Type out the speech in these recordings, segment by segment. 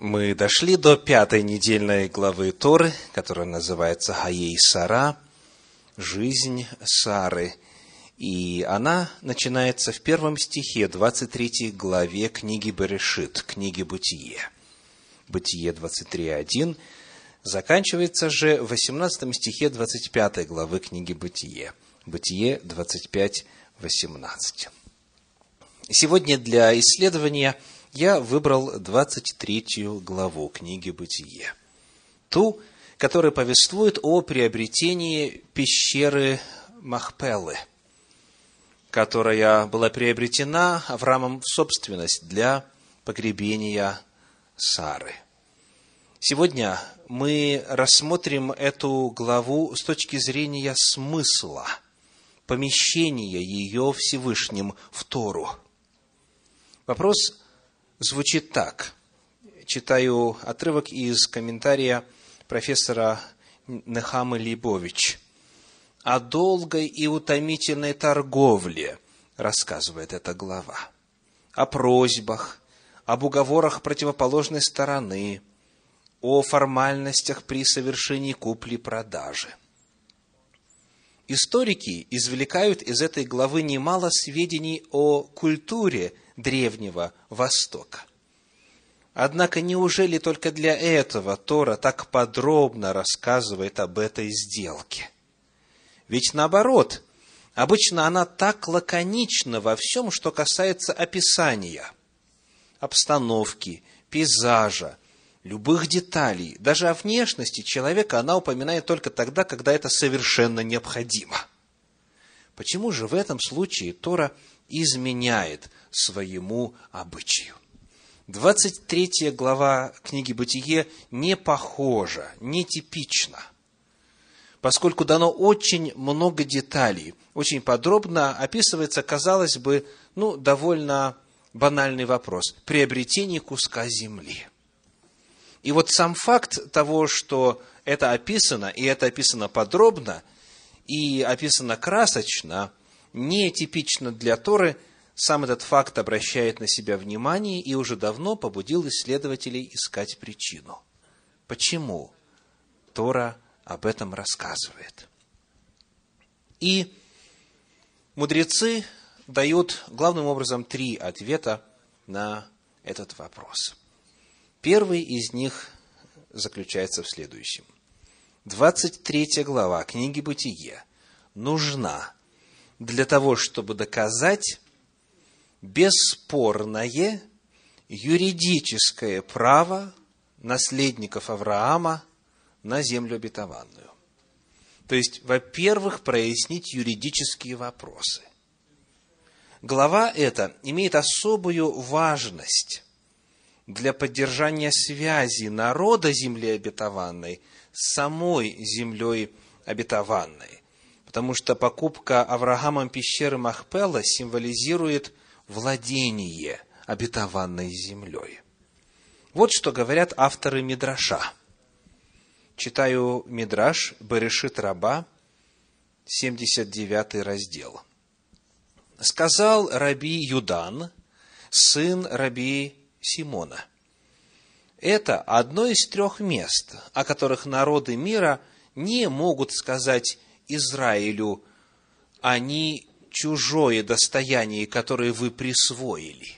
Мы дошли до пятой недельной главы Торы, которая называется Хаей Сара, жизнь Сары. И она начинается в первом стихе 23 главе книги Берешит, книги Бытие. Бытие 23.1 заканчивается же в 18 стихе 25 главы книги Бытие. Бытие 25.18. Сегодня для исследования – я выбрал 23 главу книги «Бытие». Ту, которая повествует о приобретении пещеры Махпелы, которая была приобретена Авраамом в собственность для погребения Сары. Сегодня мы рассмотрим эту главу с точки зрения смысла, помещения ее Всевышним в Тору. Вопрос звучит так. Читаю отрывок из комментария профессора Нехамы Либович. О долгой и утомительной торговле рассказывает эта глава. О просьбах, об уговорах противоположной стороны, о формальностях при совершении купли-продажи. Историки извлекают из этой главы немало сведений о культуре Древнего Востока. Однако неужели только для этого Тора так подробно рассказывает об этой сделке? Ведь наоборот, обычно она так лаконична во всем, что касается описания, обстановки, пейзажа, любых деталей, даже о внешности человека она упоминает только тогда, когда это совершенно необходимо. Почему же в этом случае Тора изменяет своему обычаю. 23 глава книги «Бытие» не похожа, не типична, поскольку дано очень много деталей, очень подробно описывается, казалось бы, ну, довольно банальный вопрос – приобретение куска земли. И вот сам факт того, что это описано, и это описано подробно, и описано красочно, не типично для Торы – сам этот факт обращает на себя внимание и уже давно побудил исследователей искать причину. Почему Тора об этом рассказывает? И мудрецы дают главным образом три ответа на этот вопрос. Первый из них заключается в следующем. 23 глава книги «Бытие» нужна для того, чтобы доказать бесспорное юридическое право наследников Авраама на землю обетованную. То есть, во-первых, прояснить юридические вопросы. Глава эта имеет особую важность для поддержания связи народа земли обетованной с самой землей обетованной. Потому что покупка Авраамом пещеры Махпела символизирует владение обетованной землей. Вот что говорят авторы Мидраша. Читаю Мидраш Берешит Раба, 79 раздел. Сказал Раби Юдан, сын Раби Симона. Это одно из трех мест, о которых народы мира не могут сказать Израилю, они чужое достояние, которое вы присвоили.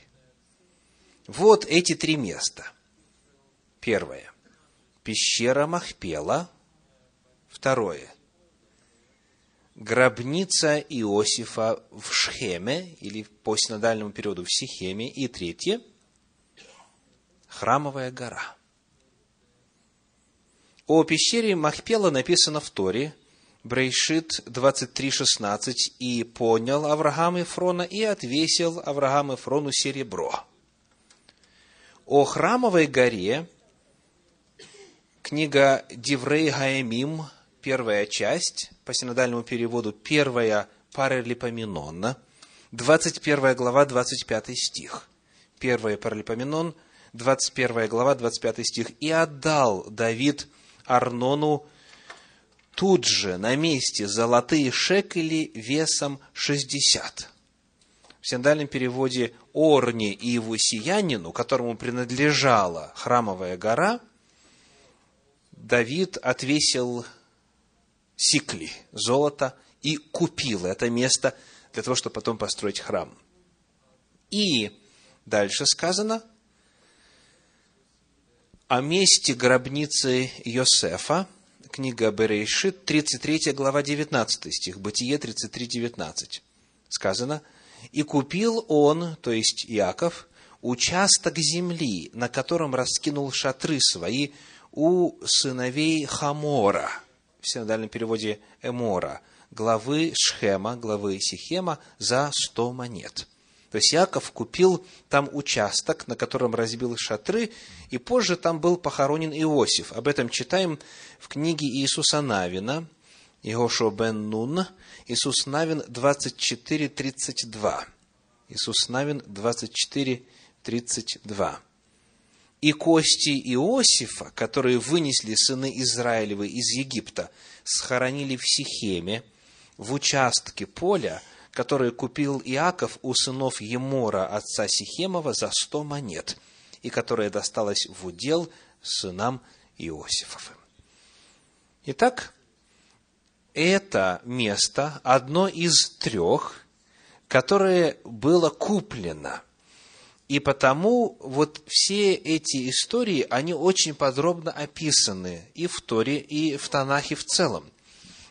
Вот эти три места. Первое. Пещера Махпела. Второе. Гробница Иосифа в Шхеме, или по синодальному периоду в Сихеме. И третье. Храмовая гора. О пещере Махпела написано в Торе – Брейшит 23.16, «И понял Авраам Ифрона, и отвесил Авраам Ифрону серебро». О храмовой горе, книга Диврей Гаемим, первая часть, по синодальному переводу, первая паралипоменон, 21 глава, 25 стих. Первая паралипоменон, 21 глава, 25 стих. «И отдал Давид Арнону тут же на месте золотые шекели весом 60. в синдальном переводе Орне и его сиянину, которому принадлежала храмовая гора, Давид отвесил сикли золота и купил это место для того, чтобы потом построить храм. И дальше сказано о месте гробницы Йосефа, книга Берейшит, 33 глава, 19 стих, Бытие 33, 19. Сказано, «И купил он, то есть Иаков, участок земли, на котором раскинул шатры свои у сыновей Хамора» в синодальном переводе Эмора, главы Шхема, главы Сихема, за сто монет. То есть Яков купил там участок, на котором разбил шатры, и позже там был похоронен Иосиф. Об этом читаем в книге Иисуса Навина, Иошуа бен Нун, Иисус Навин 24.32. Иисус Навин 24.32 и кости Иосифа, которые вынесли сыны Израилевы из Египта, схоронили в Сихеме, в участке поля, который купил Иаков у сынов Емора, отца Сихемова, за сто монет, и которое досталось в удел сынам Иосифовым. Итак, это место одно из трех, которое было куплено – и потому вот все эти истории, они очень подробно описаны и в Торе, и в Танахе в целом,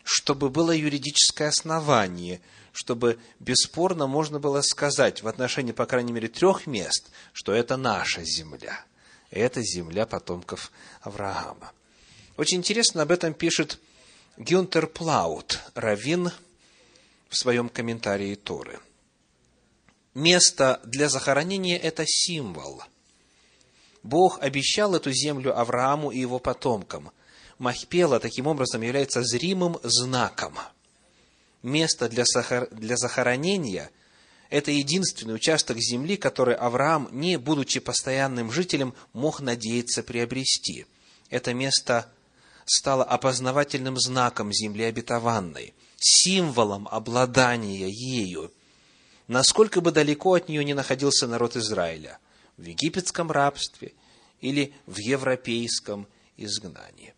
чтобы было юридическое основание, чтобы бесспорно можно было сказать в отношении, по крайней мере, трех мест, что это наша земля. Это земля потомков Авраама. Очень интересно об этом пишет Гюнтер Плаут, раввин, в своем комментарии Торы – место для захоронения – это символ. Бог обещал эту землю Аврааму и его потомкам. Махпела таким образом является зримым знаком. Место для, сахар... для захоронения – это единственный участок земли, который Авраам, не будучи постоянным жителем, мог надеяться приобрести. Это место стало опознавательным знаком земли обетованной, символом обладания ею – насколько бы далеко от нее не находился народ Израиля, в египетском рабстве или в европейском изгнании.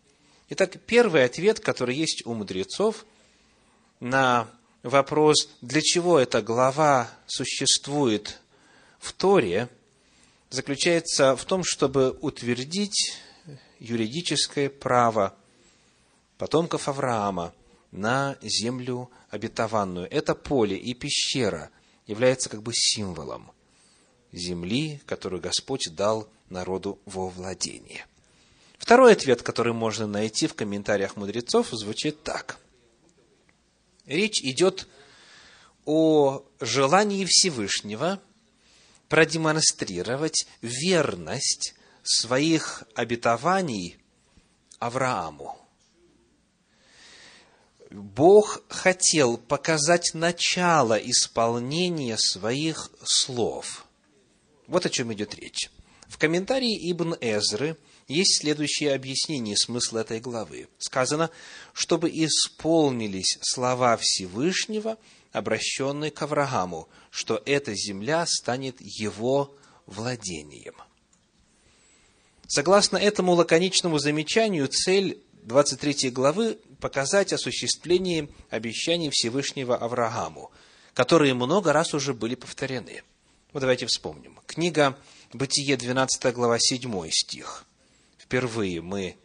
Итак, первый ответ, который есть у мудрецов на вопрос, для чего эта глава существует в Торе, заключается в том, чтобы утвердить юридическое право потомков Авраама на землю обетованную. Это поле и пещера – является как бы символом земли, которую Господь дал народу во владение. Второй ответ, который можно найти в комментариях мудрецов, звучит так. Речь идет о желании Всевышнего продемонстрировать верность своих обетований Аврааму. Бог хотел показать начало исполнения своих слов. Вот о чем идет речь. В комментарии Ибн Эзры есть следующее объяснение смысла этой главы. Сказано, чтобы исполнились слова Всевышнего, обращенные к Аврааму, что эта земля станет его владением. Согласно этому лаконичному замечанию, цель 23 главы показать осуществление обещаний Всевышнего Аврааму, которые много раз уже были повторены. Вот давайте вспомним. Книга Бытие, 12 глава, 7 стих. Впервые мы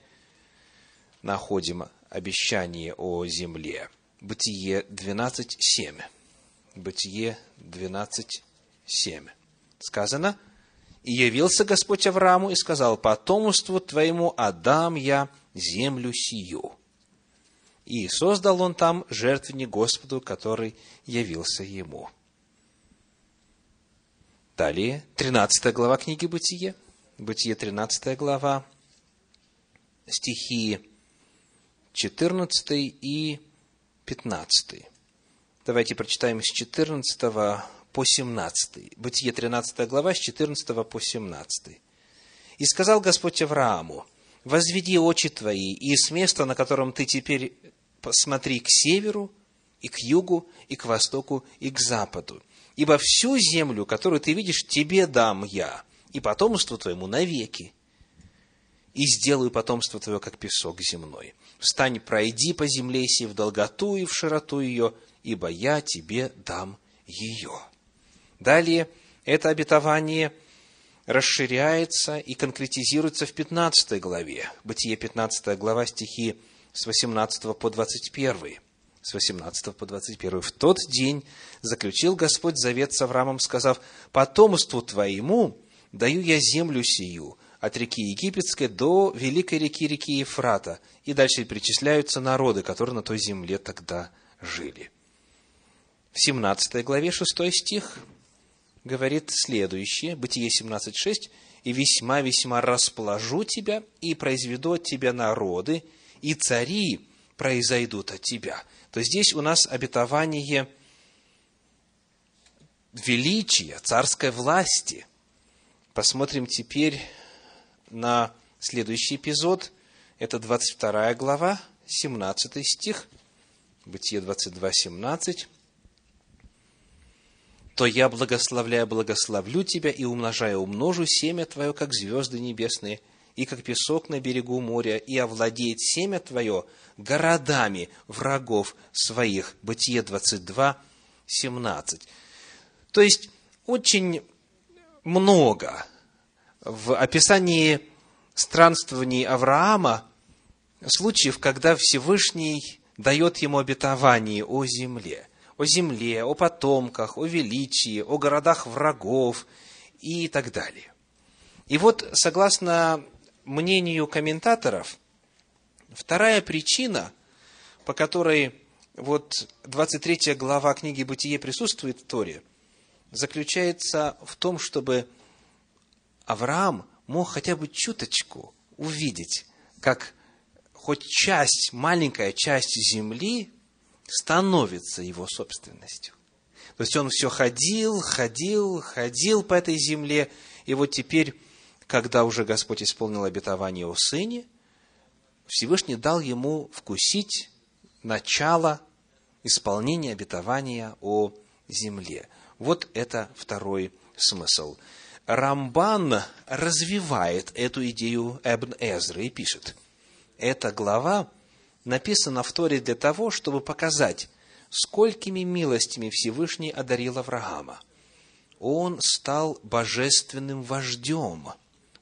находим обещание о земле. Бытие 12, 7. Бытие 12, 7. Сказано, «И явился Господь Аврааму и сказал, потомству твоему отдам я землю сию». И создал он там жертвенник Господу, который явился ему. Далее, 13 глава книги Бытие. Бытие, 13 глава, стихи 14 и 15. Давайте прочитаем с 14 по 17. Бытие, 13 глава, с 14 по 17. «И сказал Господь Аврааму, возведи очи твои, и с места, на котором ты теперь посмотри к северу, и к югу, и к востоку, и к западу. Ибо всю землю, которую ты видишь, тебе дам я, и потомству твоему навеки. И сделаю потомство твое, как песок земной. Встань, пройди по земле сей в долготу и в широту ее, ибо я тебе дам ее. Далее, это обетование расширяется и конкретизируется в 15 главе. Бытие 15 глава, стихи с 18 по 21 с 18 по 21. «В тот день заключил Господь завет с Авраамом, сказав, «Потомству твоему даю я землю сию, от реки Египетской до великой реки, реки Ефрата». И дальше перечисляются народы, которые на той земле тогда жили. В 17 главе 6 стих говорит следующее, Бытие 17.6, «И весьма-весьма расположу тебя, и произведу от тебя народы, и цари произойдут от тебя» то здесь у нас обетование величия, царской власти. Посмотрим теперь на следующий эпизод. Это 22 глава, 17 стих, Бытие 22, 17. «То я, благословляя, благословлю тебя, и умножая, умножу семя твое, как звезды небесные, и как песок на берегу моря, и овладеет семя твое городами врагов своих. Бытие 22, 17. То есть, очень много в описании странствований Авраама случаев, когда Всевышний дает ему обетование о земле, о земле, о потомках, о величии, о городах врагов и так далее. И вот, согласно мнению комментаторов, вторая причина, по которой вот 23 глава книги «Бытие» присутствует в Торе, заключается в том, чтобы Авраам мог хотя бы чуточку увидеть, как хоть часть, маленькая часть земли становится его собственностью. То есть он все ходил, ходил, ходил по этой земле, и вот теперь когда уже Господь исполнил обетование о Сыне, Всевышний дал ему вкусить начало исполнения обетования о земле. Вот это второй смысл. Рамбан развивает эту идею Эбн Эзры и пишет, эта глава написана в Торе для того, чтобы показать, сколькими милостями Всевышний одарил Авраама. Он стал божественным вождем –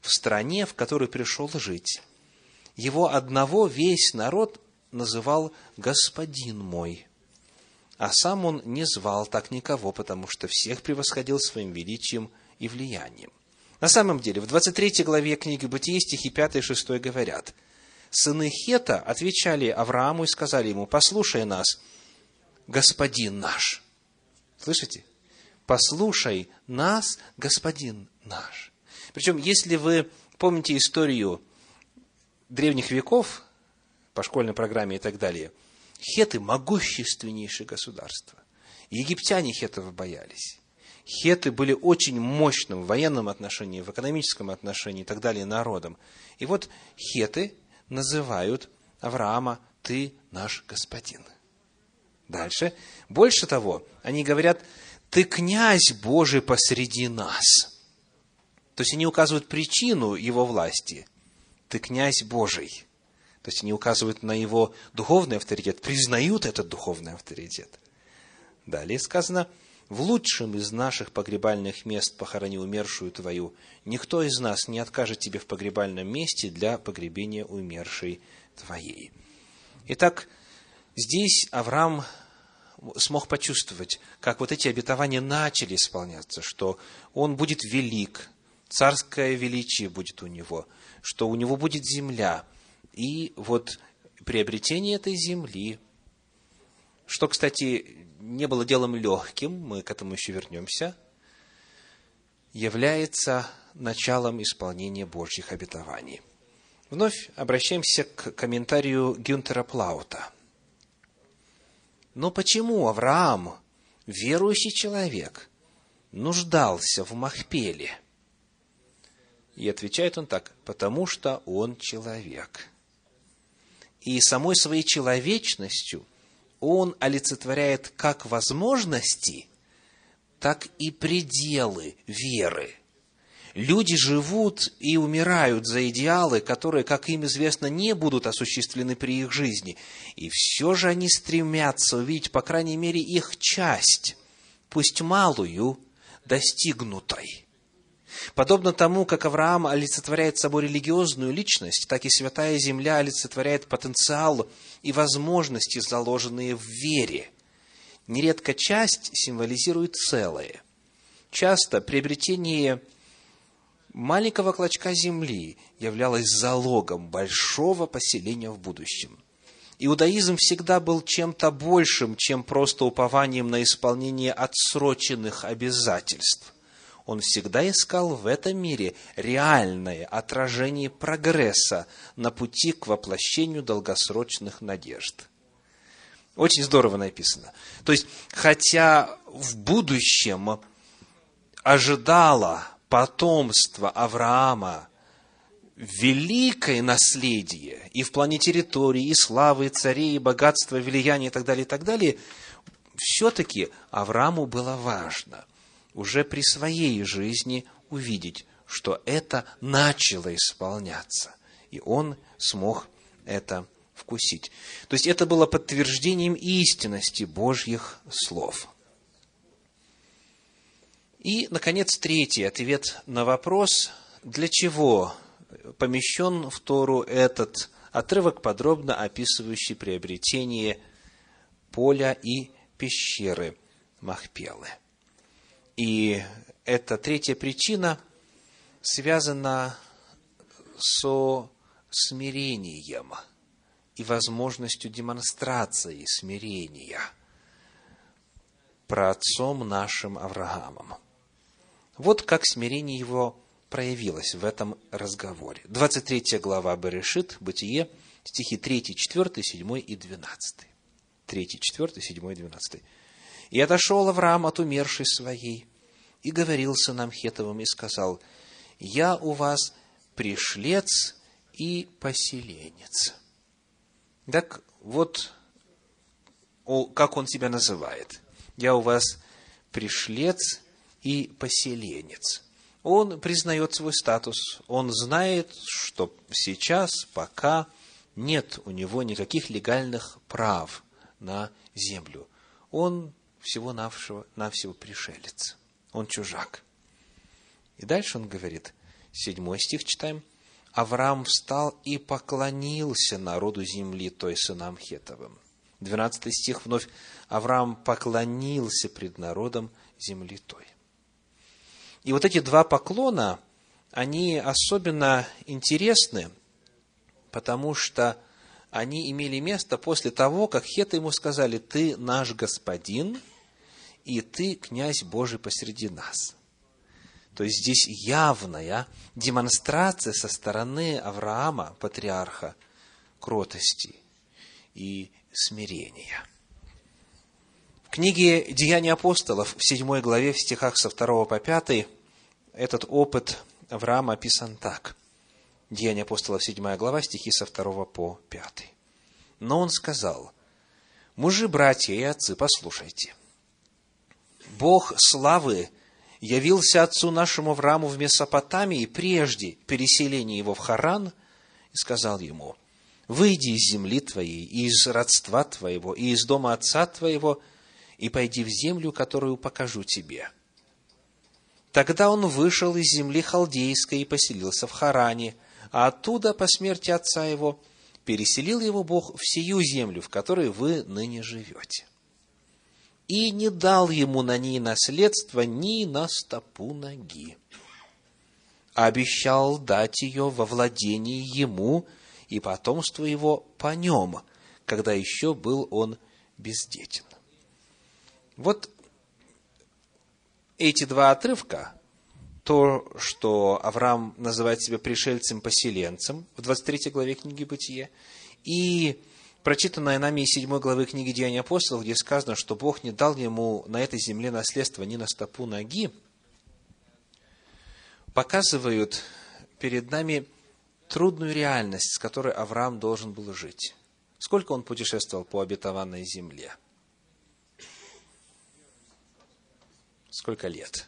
в стране, в которой пришел жить. Его одного весь народ называл «господин мой», а сам он не звал так никого, потому что всех превосходил своим величием и влиянием. На самом деле, в 23 главе книги Бытия стихи 5 и 6 говорят, «Сыны Хета отвечали Аврааму и сказали ему, послушай нас, господин наш». Слышите? «Послушай нас, господин наш». Причем, если вы помните историю древних веков по школьной программе и так далее, хеты – могущественнейшее государство. Египтяне хетов боялись. Хеты были очень мощным в военном отношении, в экономическом отношении и так далее народом. И вот хеты называют Авраама «ты наш господин». Дальше. Больше того, они говорят «ты князь Божий посреди нас». То есть они указывают причину его власти. Ты князь Божий. То есть они указывают на его духовный авторитет, признают этот духовный авторитет. Далее сказано, в лучшем из наших погребальных мест похорони умершую твою. Никто из нас не откажет тебе в погребальном месте для погребения умершей твоей. Итак, здесь Авраам смог почувствовать, как вот эти обетования начали исполняться, что он будет велик, царское величие будет у него, что у него будет земля. И вот приобретение этой земли, что, кстати, не было делом легким, мы к этому еще вернемся, является началом исполнения Божьих обетований. Вновь обращаемся к комментарию Гюнтера Плаута. Но почему Авраам, верующий человек, нуждался в Махпеле – и отвечает он так, потому что он человек. И самой своей человечностью он олицетворяет как возможности, так и пределы веры. Люди живут и умирают за идеалы, которые, как им известно, не будут осуществлены при их жизни. И все же они стремятся увидеть, по крайней мере, их часть, пусть малую, достигнутой. Подобно тому, как Авраам олицетворяет собой религиозную личность, так и Святая Земля олицетворяет потенциал и возможности, заложенные в вере. Нередко часть символизирует целое. Часто приобретение маленького клочка земли являлось залогом большого поселения в будущем. Иудаизм всегда был чем-то большим, чем просто упованием на исполнение отсроченных обязательств. Он всегда искал в этом мире реальное отражение прогресса на пути к воплощению долгосрочных надежд. Очень здорово написано. То есть, хотя в будущем ожидало потомство Авраама великое наследие и в плане территории, и славы, и царей, и богатства, влияния и так далее, и так далее, все-таки Аврааму было важно уже при своей жизни увидеть, что это начало исполняться, и он смог это вкусить. То есть это было подтверждением истинности Божьих слов. И, наконец, третий ответ на вопрос, для чего помещен в Тору этот отрывок, подробно описывающий приобретение поля и пещеры Махпелы. И эта третья причина связана со смирением и возможностью демонстрации смирения праотцом нашим Авраамом. Вот как смирение его проявилось в этом разговоре. 23 глава Берешит, Бытие, стихи 3, 4, 7 и 12. 3, 4, 7 и 12. «И отошел Авраам от умершей своей, и говорил сынам Хетовым, и сказал, «Я у вас пришлец и поселенец». Так вот, как он себя называет. «Я у вас пришлец и поселенец» он признает свой статус, он знает, что сейчас пока нет у него никаких легальных прав на землю. Он всего-навсего навсего пришелец, он чужак. И дальше он говорит, седьмой стих читаем, Авраам встал и поклонился народу земли, той сынам Хетовым. Двенадцатый стих вновь, Авраам поклонился пред народом земли той. И вот эти два поклона, они особенно интересны, потому что они имели место после того, как хеты ему сказали, ты наш господин, и ты князь Божий посреди нас. То есть здесь явная демонстрация со стороны Авраама, патриарха, кротости и смирения – книге «Деяния апостолов» в 7 главе, в стихах со 2 по 5, этот опыт Авраама описан так. Деяния апостолов, 7 глава, стихи со 2 по 5. Но он сказал, «Мужи, братья и отцы, послушайте. Бог славы явился отцу нашему Аврааму в Месопотамии прежде переселения его в Харан и сказал ему, «Выйди из земли твоей, и из родства твоего, и из дома отца твоего, и пойди в землю, которую покажу тебе». Тогда он вышел из земли халдейской и поселился в Харане, а оттуда, по смерти отца его, переселил его Бог в сию землю, в которой вы ныне живете. И не дал ему на ней наследство ни на стопу ноги. Обещал дать ее во владение ему и потомство его по нем, когда еще был он бездетен. Вот эти два отрывка, то, что Авраам называет себя пришельцем-поселенцем в 23 главе книги Бытия, и прочитанная нами из 7 главы книги Деяния апостолов, где сказано, что Бог не дал ему на этой земле наследство ни на стопу ноги, показывают перед нами трудную реальность, с которой Авраам должен был жить. Сколько он путешествовал по обетованной земле – сколько лет?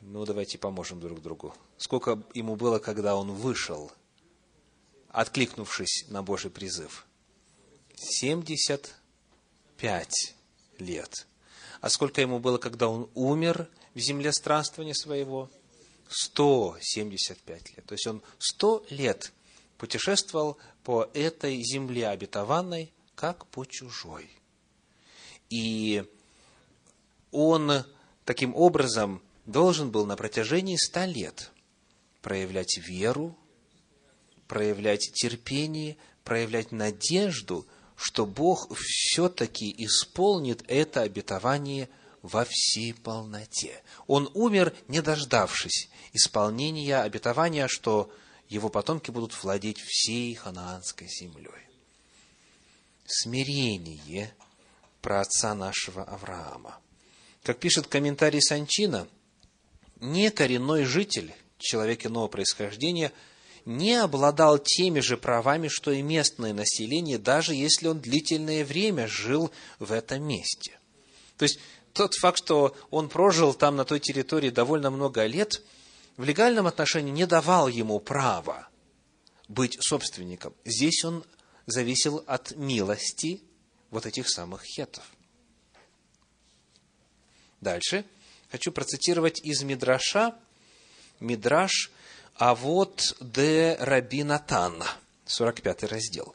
Ну, давайте поможем друг другу. Сколько ему было, когда он вышел, откликнувшись на Божий призыв? 75 лет. А сколько ему было, когда он умер в земле странствования своего? 175 лет. То есть он 100 лет путешествовал по этой земле обетованной, как по чужой. И он таким образом должен был на протяжении ста лет проявлять веру, проявлять терпение, проявлять надежду, что Бог все-таки исполнит это обетование во всей полноте. Он умер, не дождавшись исполнения обетования, что его потомки будут владеть всей ханаанской землей. Смирение про отца нашего Авраама. Как пишет комментарий Санчина, не коренной житель, человек иного происхождения, не обладал теми же правами, что и местное население, даже если он длительное время жил в этом месте. То есть, тот факт, что он прожил там, на той территории, довольно много лет, в легальном отношении не давал ему права быть собственником. Здесь он зависел от милости вот этих самых хетов. Дальше хочу процитировать из Мидраша, Мидраш, а вот де Рабинатан, 45 раздел.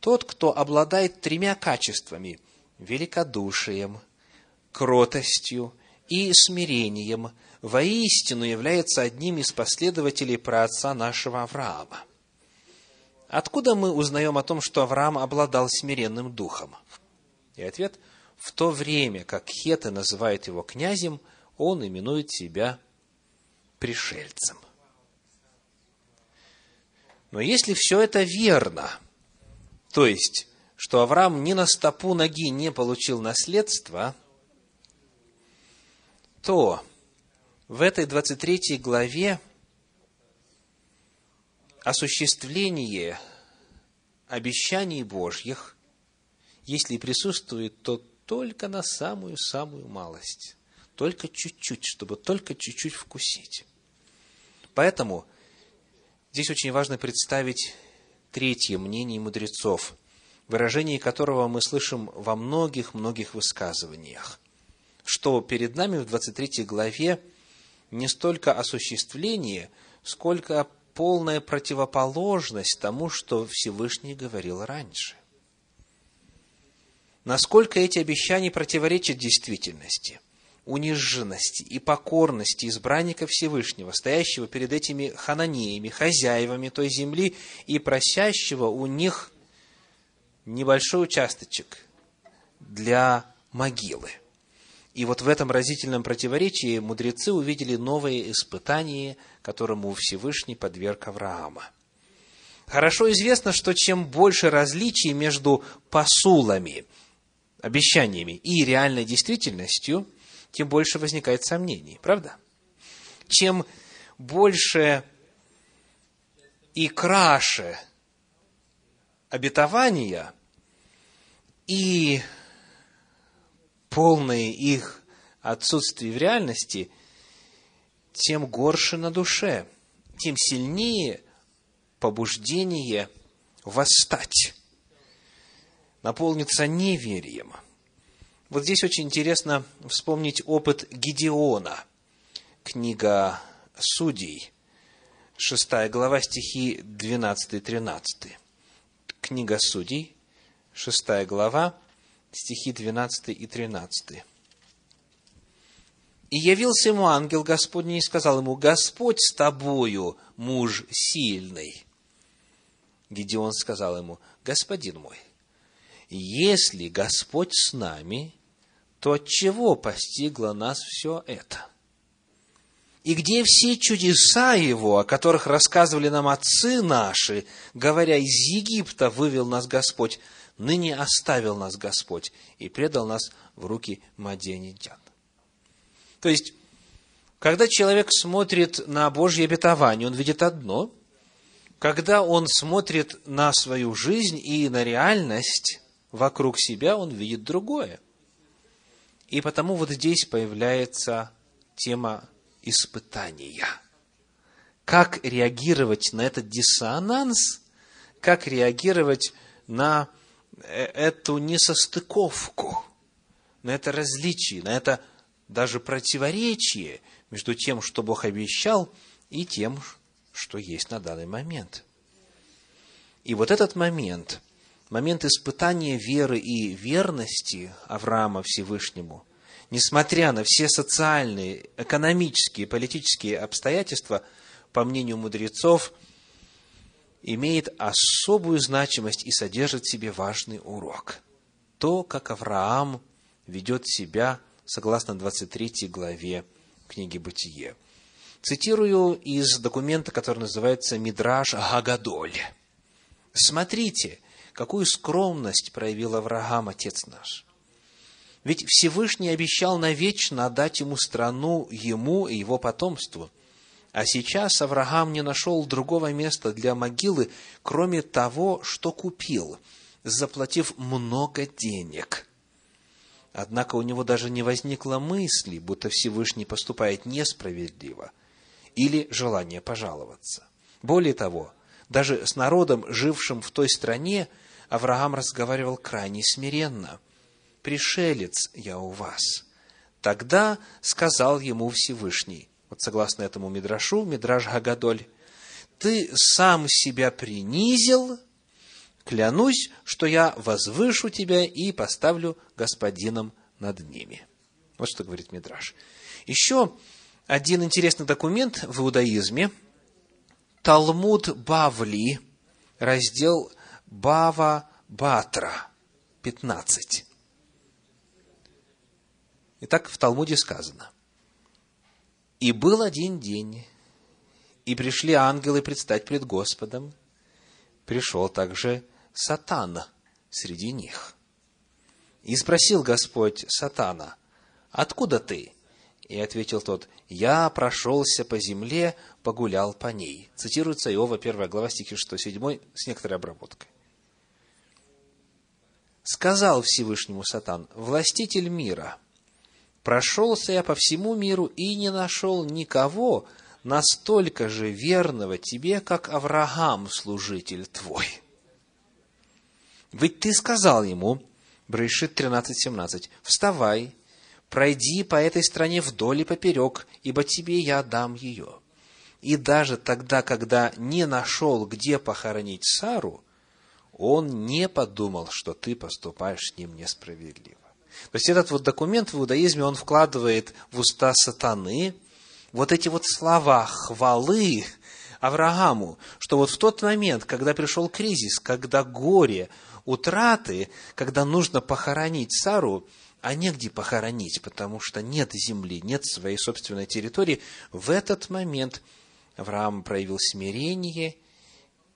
Тот, кто обладает тремя качествами – великодушием, кротостью и смирением, воистину является одним из последователей праотца нашего Авраама. Откуда мы узнаем о том, что Авраам обладал смиренным духом? И ответ – в то время как хеты называют его князем, он именует себя пришельцем. Но если все это верно, то есть, что Авраам ни на стопу ноги не получил наследство, то в этой 23 главе осуществление обещаний Божьих, если присутствует, то только на самую-самую малость, только чуть-чуть, чтобы только чуть-чуть вкусить. Поэтому здесь очень важно представить третье мнение мудрецов, выражение которого мы слышим во многих-многих высказываниях, что перед нами в 23 главе не столько осуществление, сколько полная противоположность тому, что Всевышний говорил раньше. Насколько эти обещания противоречат действительности, униженности и покорности избранника Всевышнего, стоящего перед этими хананеями, хозяевами той земли и просящего у них небольшой участочек для могилы. И вот в этом разительном противоречии мудрецы увидели новое испытание, которому Всевышний подверг Авраама. Хорошо известно, что чем больше различий между посулами – обещаниями и реальной действительностью, тем больше возникает сомнений. Правда? Чем больше и краше обетования и полное их отсутствие в реальности, тем горше на душе, тем сильнее побуждение восстать наполнится неверием. Вот здесь очень интересно вспомнить опыт Гедеона. Книга Судей, 6 глава, стихи 12-13. Книга Судей, 6 глава, стихи 12 и 13. «И явился ему ангел Господний и сказал ему, Господь с тобою, муж сильный. Гедеон сказал ему, Господин мой, если Господь с нами, то от чего постигло нас все это? И где все чудеса Его, о которых рассказывали нам отцы наши, говоря, из Египта вывел нас Господь, ныне оставил нас Господь и предал нас в руки маденитян. То есть, когда человек смотрит на Божье обетование, он видит одно. Когда он смотрит на свою жизнь и на реальность, вокруг себя, он видит другое. И потому вот здесь появляется тема испытания. Как реагировать на этот диссонанс, как реагировать на э, эту несостыковку, на это различие, на это даже противоречие между тем, что Бог обещал, и тем, что есть на данный момент. И вот этот момент, момент испытания веры и верности Авраама Всевышнему, несмотря на все социальные, экономические, политические обстоятельства, по мнению мудрецов, имеет особую значимость и содержит в себе важный урок. То, как Авраам ведет себя согласно 23 главе книги «Бытие». Цитирую из документа, который называется «Мидраж Гагадоль». Смотрите, какую скромность проявил Авраам, отец наш. Ведь Всевышний обещал навечно отдать ему страну, ему и его потомству. А сейчас Авраам не нашел другого места для могилы, кроме того, что купил, заплатив много денег. Однако у него даже не возникло мысли, будто Всевышний поступает несправедливо, или желания пожаловаться. Более того, даже с народом, жившим в той стране, Авраам разговаривал крайне смиренно. «Пришелец я у вас». Тогда сказал ему Всевышний, вот согласно этому Мидрашу, Мидраш Гагадоль, «Ты сам себя принизил, клянусь, что я возвышу тебя и поставлю господином над ними». Вот что говорит Мидраш. Еще один интересный документ в иудаизме – Талмуд Бавли, раздел Бава Батра, 15. Итак, в Талмуде сказано. «И был один день, и пришли ангелы предстать пред Господом. Пришел также Сатана среди них. И спросил Господь Сатана, «Откуда ты?» И ответил тот, «Я прошелся по земле, погулял по ней». Цитируется Иова, 1 глава, стихи 6-7, с некоторой обработкой. Сказал Всевышнему Сатан, «Властитель мира, прошелся я по всему миру и не нашел никого настолько же верного тебе, как Авраам, служитель твой». Ведь ты сказал ему, Брейшит 13.17, «Вставай, пройди по этой стране вдоль и поперек, ибо тебе я дам ее. И даже тогда, когда не нашел, где похоронить Сару, он не подумал, что ты поступаешь с ним несправедливо. То есть этот вот документ в иудаизме, он вкладывает в уста сатаны вот эти вот слова хвалы Аврааму, что вот в тот момент, когда пришел кризис, когда горе, утраты, когда нужно похоронить Сару, а негде похоронить, потому что нет земли, нет своей собственной территории, в этот момент Авраам проявил смирение,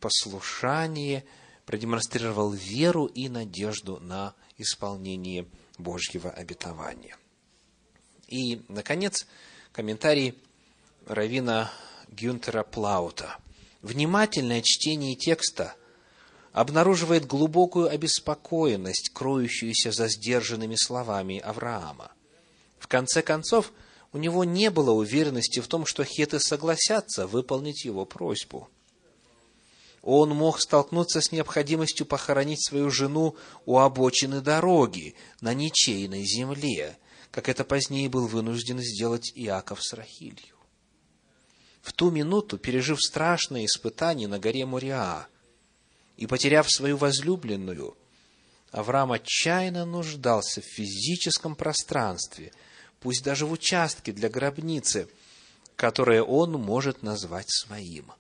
послушание, продемонстрировал веру и надежду на исполнение Божьего обетования. И, наконец, комментарий Равина Гюнтера Плаута. Внимательное чтение текста – обнаруживает глубокую обеспокоенность, кроющуюся за сдержанными словами Авраама. В конце концов, у него не было уверенности в том, что хеты согласятся выполнить его просьбу. Он мог столкнуться с необходимостью похоронить свою жену у обочины дороги, на ничейной земле, как это позднее был вынужден сделать Иаков с Рахилью. В ту минуту, пережив страшное испытание на горе Мориа, и потеряв свою возлюбленную, Авраам отчаянно нуждался в физическом пространстве, пусть даже в участке для гробницы, которое он может назвать своим.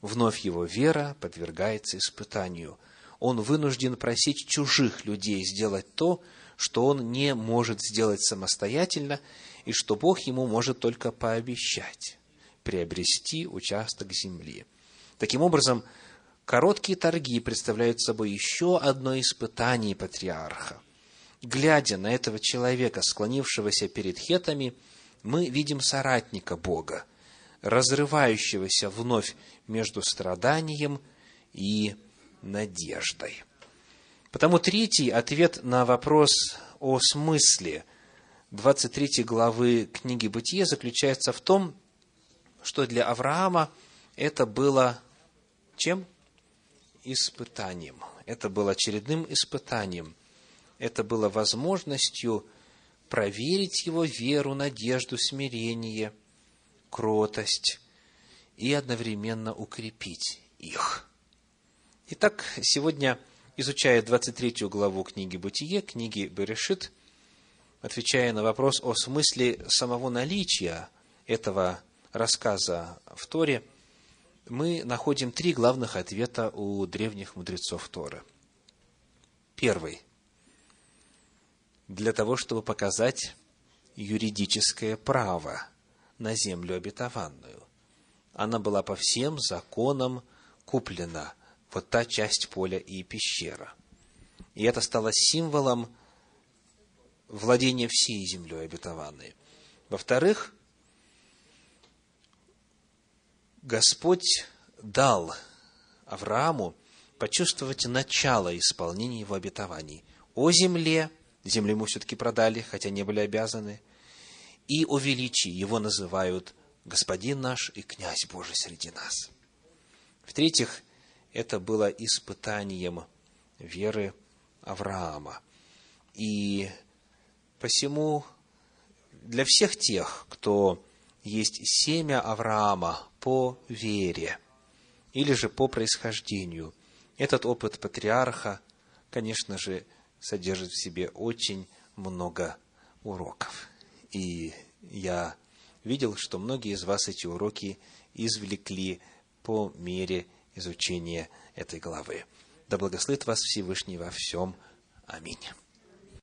Вновь его вера подвергается испытанию. Он вынужден просить чужих людей сделать то, что он не может сделать самостоятельно, и что Бог ему может только пообещать – приобрести участок земли. Таким образом, Короткие торги представляют собой еще одно испытание патриарха. Глядя на этого человека, склонившегося перед хетами, мы видим соратника Бога, разрывающегося вновь между страданием и надеждой. Потому третий ответ на вопрос о смысле 23 главы книги Бытия заключается в том, что для Авраама это было чем? Испытанием. Это было очередным испытанием. Это было возможностью проверить его веру, надежду, смирение, кротость и одновременно укрепить их. Итак, сегодня, изучая 23 главу книги Бытие, книги Берешит, отвечая на вопрос о смысле самого наличия этого рассказа в Торе, мы находим три главных ответа у древних мудрецов Торы. Первый. Для того, чтобы показать юридическое право на землю обетованную. Она была по всем законам куплена, вот та часть поля и пещера. И это стало символом владения всей землей обетованной. Во-вторых, Господь дал Аврааму почувствовать начало исполнения его обетований о земле, землю ему все-таки продали, хотя не были обязаны, и о величии его называют Господин наш и князь Божий среди нас. В-третьих, это было испытанием веры Авраама. И посему для всех тех, кто есть семя Авраама по вере или же по происхождению. Этот опыт патриарха, конечно же, содержит в себе очень много уроков. И я видел, что многие из вас эти уроки извлекли по мере изучения этой главы. Да благословит вас Всевышний во всем. Аминь.